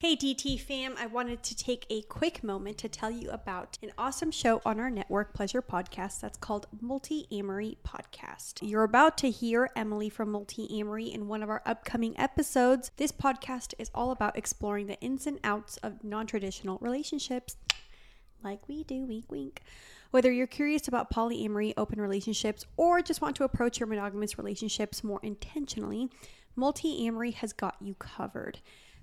Hey DT fam, I wanted to take a quick moment to tell you about an awesome show on our network, Pleasure Podcast, that's called Multiamory Podcast. You're about to hear Emily from Multi Amory in one of our upcoming episodes. This podcast is all about exploring the ins and outs of non traditional relationships, like we do, wink wink. Whether you're curious about polyamory, open relationships, or just want to approach your monogamous relationships more intentionally, Multiamory has got you covered.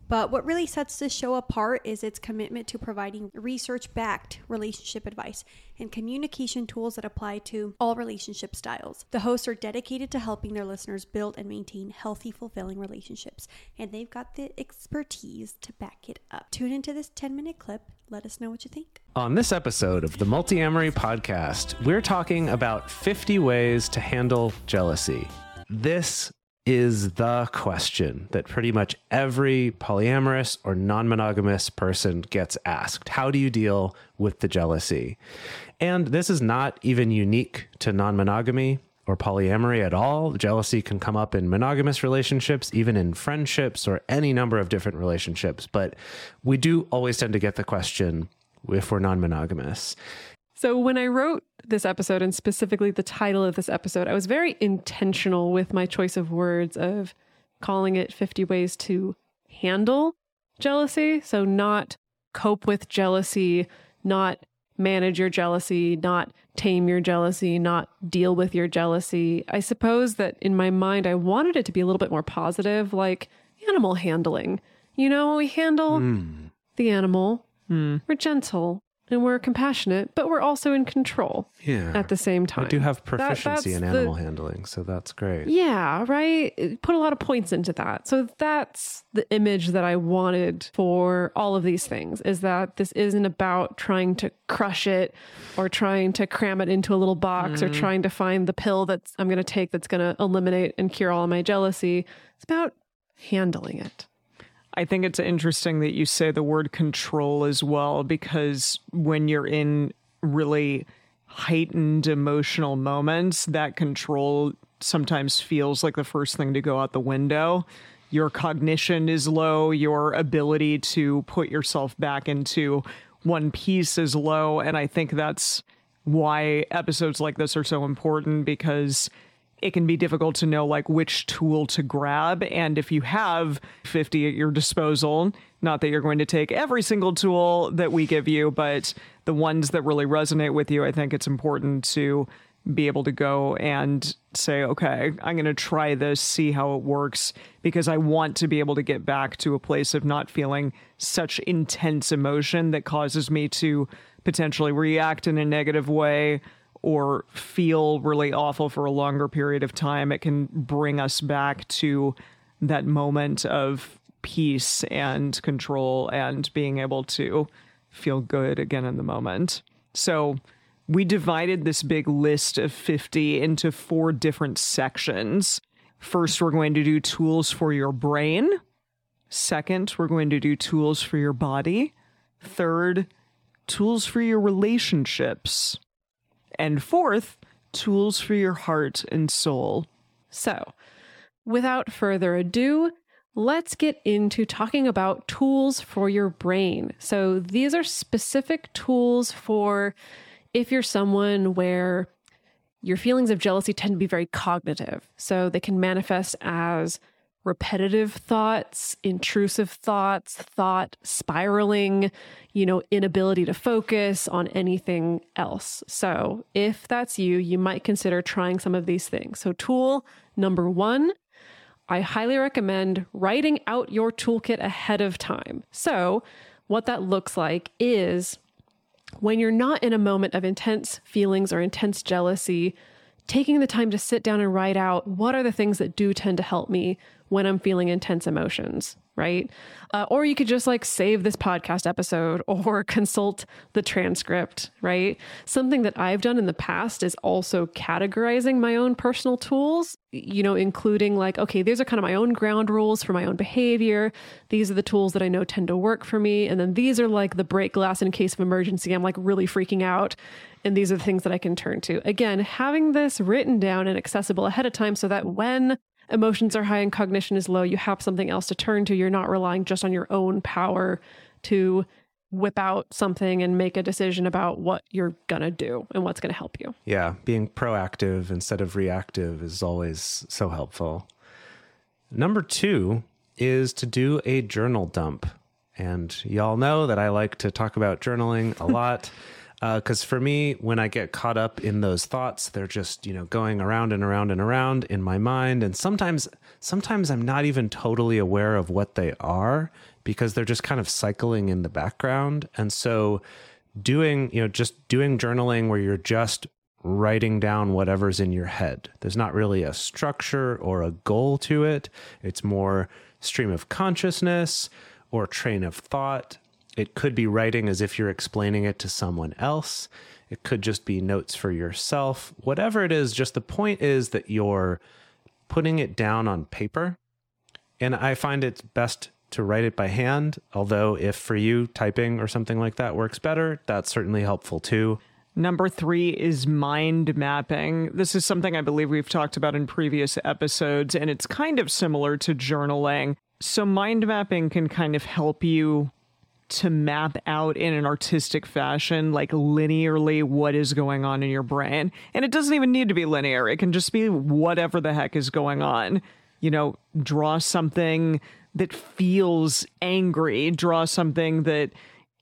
But what really sets this show apart is its commitment to providing research backed relationship advice and communication tools that apply to all relationship styles. The hosts are dedicated to helping their listeners build and maintain healthy, fulfilling relationships, and they've got the expertise to back it up. Tune into this 10 minute clip. Let us know what you think. On this episode of the Multiamory podcast, we're talking about 50 ways to handle jealousy. This is the question that pretty much every polyamorous or non monogamous person gets asked. How do you deal with the jealousy? And this is not even unique to non monogamy or polyamory at all. Jealousy can come up in monogamous relationships, even in friendships or any number of different relationships. But we do always tend to get the question if we're non monogamous. So, when I wrote this episode and specifically the title of this episode, I was very intentional with my choice of words of calling it 50 Ways to Handle Jealousy. So, not cope with jealousy, not manage your jealousy, not tame your jealousy, not deal with your jealousy. I suppose that in my mind, I wanted it to be a little bit more positive, like animal handling. You know, we handle mm. the animal, mm. we're gentle, and we're compassionate, but we're also in control. Yeah. At the same time. I do have proficiency that, in animal the, handling, so that's great. Yeah, right. Put a lot of points into that. So that's the image that I wanted for all of these things is that this isn't about trying to crush it or trying to cram it into a little box mm. or trying to find the pill that I'm going to take that's going to eliminate and cure all of my jealousy. It's about handling it. I think it's interesting that you say the word control as well, because when you're in really heightened emotional moments, that control sometimes feels like the first thing to go out the window. Your cognition is low, your ability to put yourself back into one piece is low. And I think that's why episodes like this are so important because it can be difficult to know like which tool to grab. And if you have 50 at your disposal, not that you're going to take every single tool that we give you, but the ones that really resonate with you, I think it's important to be able to go and say, okay, I'm going to try this, see how it works, because I want to be able to get back to a place of not feeling such intense emotion that causes me to potentially react in a negative way or feel really awful for a longer period of time, it can bring us back to that moment of peace and control and being able to feel good again in the moment. So, we divided this big list of 50 into four different sections. First, we're going to do tools for your brain. Second, we're going to do tools for your body. Third, tools for your relationships. And fourth, tools for your heart and soul. So, without further ado, let's get into talking about tools for your brain. So, these are specific tools for if you're someone where your feelings of jealousy tend to be very cognitive. So, they can manifest as repetitive thoughts, intrusive thoughts, thought spiraling, you know, inability to focus on anything else. So, if that's you, you might consider trying some of these things. So, tool number one, I highly recommend writing out your toolkit ahead of time. So, what that looks like is when you're not in a moment of intense feelings or intense jealousy, taking the time to sit down and write out what are the things that do tend to help me when I'm feeling intense emotions, right? Uh, or you could just like save this podcast episode or consult the transcript, right? Something that I've done in the past is also categorizing my own personal tools, you know, including like, okay, these are kind of my own ground rules for my own behavior. These are the tools that I know tend to work for me. And then these are like the break glass in case of emergency. I'm like really freaking out. And these are the things that I can turn to. Again, having this written down and accessible ahead of time so that when emotions are high and cognition is low, you have something else to turn to. You're not relying just on your own power to whip out something and make a decision about what you're going to do and what's going to help you. Yeah, being proactive instead of reactive is always so helpful. Number two is to do a journal dump. And y'all know that I like to talk about journaling a lot. Because uh, for me, when I get caught up in those thoughts, they're just you know going around and around and around in my mind, and sometimes sometimes I'm not even totally aware of what they are because they're just kind of cycling in the background. And so, doing you know just doing journaling where you're just writing down whatever's in your head. There's not really a structure or a goal to it. It's more stream of consciousness or train of thought. It could be writing as if you're explaining it to someone else. It could just be notes for yourself. Whatever it is, just the point is that you're putting it down on paper. And I find it's best to write it by hand, although if for you typing or something like that works better, that's certainly helpful too. Number three is mind mapping. This is something I believe we've talked about in previous episodes, and it's kind of similar to journaling. So, mind mapping can kind of help you to map out in an artistic fashion, like linearly, what is going on in your brain. And it doesn't even need to be linear, it can just be whatever the heck is going on. You know, draw something that feels angry, draw something that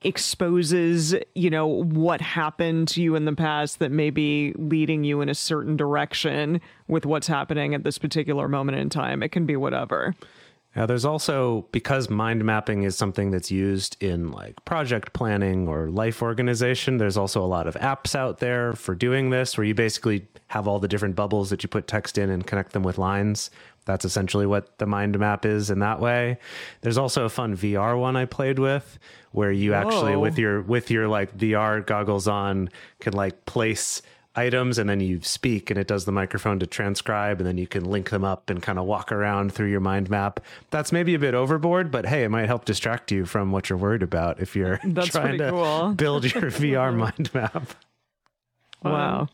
exposes, you know, what happened to you in the past that may be leading you in a certain direction with what's happening at this particular moment in time. It can be whatever. Now, there's also, because mind mapping is something that's used in like project planning or life organization, there's also a lot of apps out there for doing this where you basically have all the different bubbles that you put text in and connect them with lines. That's essentially what the mind map is in that way. There's also a fun VR one I played with where you actually with your with your like VR goggles on can like place items and then you speak and it does the microphone to transcribe and then you can link them up and kind of walk around through your mind map. That's maybe a bit overboard, but hey, it might help distract you from what you're worried about if you're That's trying to cool. build your VR mind map. Wow.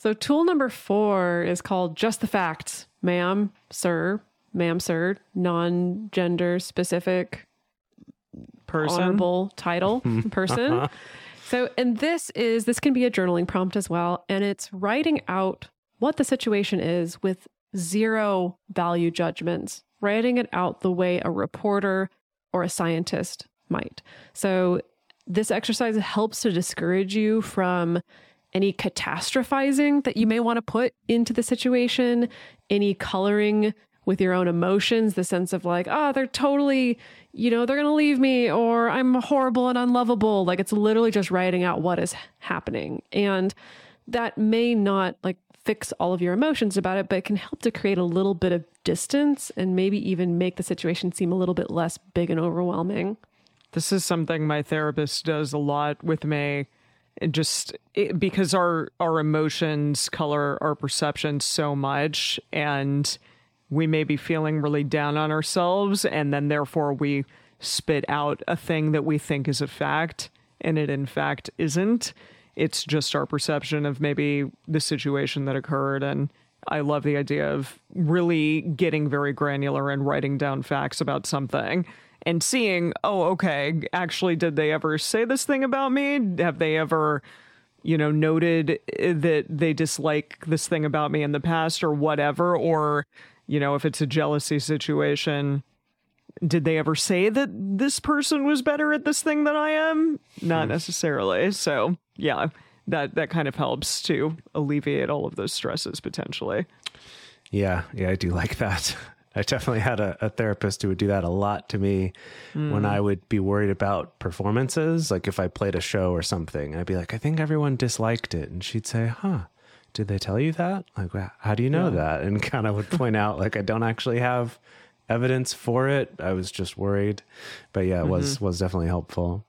So, tool number four is called Just the Facts, ma'am, sir, ma'am, sir, non gender specific Person. honorable title person. Uh-huh. So, and this is this can be a journaling prompt as well, and it's writing out what the situation is with zero value judgments, writing it out the way a reporter or a scientist might. So, this exercise helps to discourage you from any catastrophizing that you may want to put into the situation, any coloring with your own emotions, the sense of like, oh, they're totally, you know, they're going to leave me or I'm horrible and unlovable. Like it's literally just writing out what is happening. And that may not like fix all of your emotions about it, but it can help to create a little bit of distance and maybe even make the situation seem a little bit less big and overwhelming. This is something my therapist does a lot with me. It just it, because our our emotions color our perception so much and we may be feeling really down on ourselves and then therefore we spit out a thing that we think is a fact and it in fact isn't. It's just our perception of maybe the situation that occurred and i love the idea of really getting very granular and writing down facts about something and seeing oh okay actually did they ever say this thing about me? Have they ever you know, noted eh, that they dislike this thing about me in the past or whatever, or you know, if it's a jealousy situation, did they ever say that this person was better at this thing than I am? Not hmm. necessarily. So, yeah, that that kind of helps to alleviate all of those stresses potentially. Yeah, yeah, I do like that. I definitely had a, a therapist who would do that a lot to me when hmm. I would be worried about performances. Like if I played a show or something, I'd be like, I think everyone disliked it. And she'd say, huh, did they tell you that? Like, how do you know that? And kind of would point out, like, I don't actually have evidence for it. I was just worried. But yeah, it was, was definitely helpful.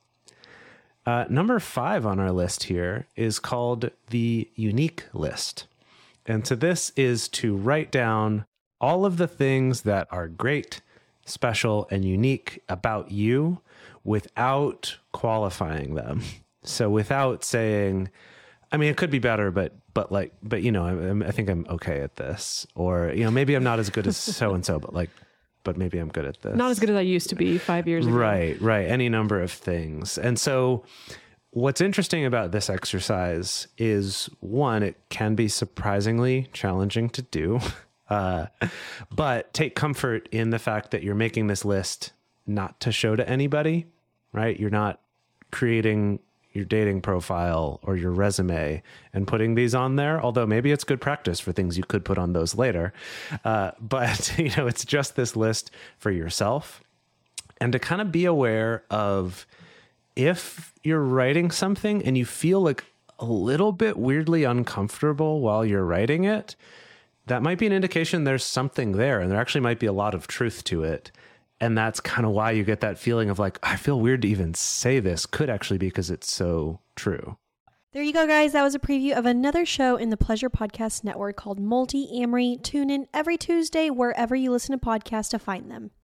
Uh, number five on our list here is called the unique list. And so this is to write down all of the things that are great, special, and unique about you without qualifying them. So without saying, I mean, it could be better, but but like, but you know, I, I think I'm okay at this, or you know, maybe I'm not as good as so and so, but like, but maybe I'm good at this. Not as good as I used to be five years ago. Right, right. Any number of things. And so, what's interesting about this exercise is one, it can be surprisingly challenging to do. Uh, but take comfort in the fact that you're making this list not to show to anybody, right? You're not creating your dating profile or your resume and putting these on there. Although maybe it's good practice for things you could put on those later. Uh, but you know, it's just this list for yourself, and to kind of be aware of if you're writing something and you feel like a little bit weirdly uncomfortable while you're writing it. That might be an indication there's something there, and there actually might be a lot of truth to it and that's kind of why you get that feeling of like i feel weird to even say this could actually be because it's so true There you go, guys. That was a preview of another show in the Pleasure Podcast Network called Multi Amory. Tune in every Tuesday wherever you listen to podcasts to find them.